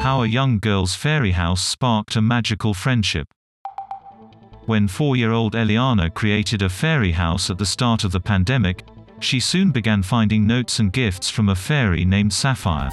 How a young girl's fairy house sparked a magical friendship. When four-year-old Eliana created a fairy house at the start of the pandemic, she soon began finding notes and gifts from a fairy named Sapphire.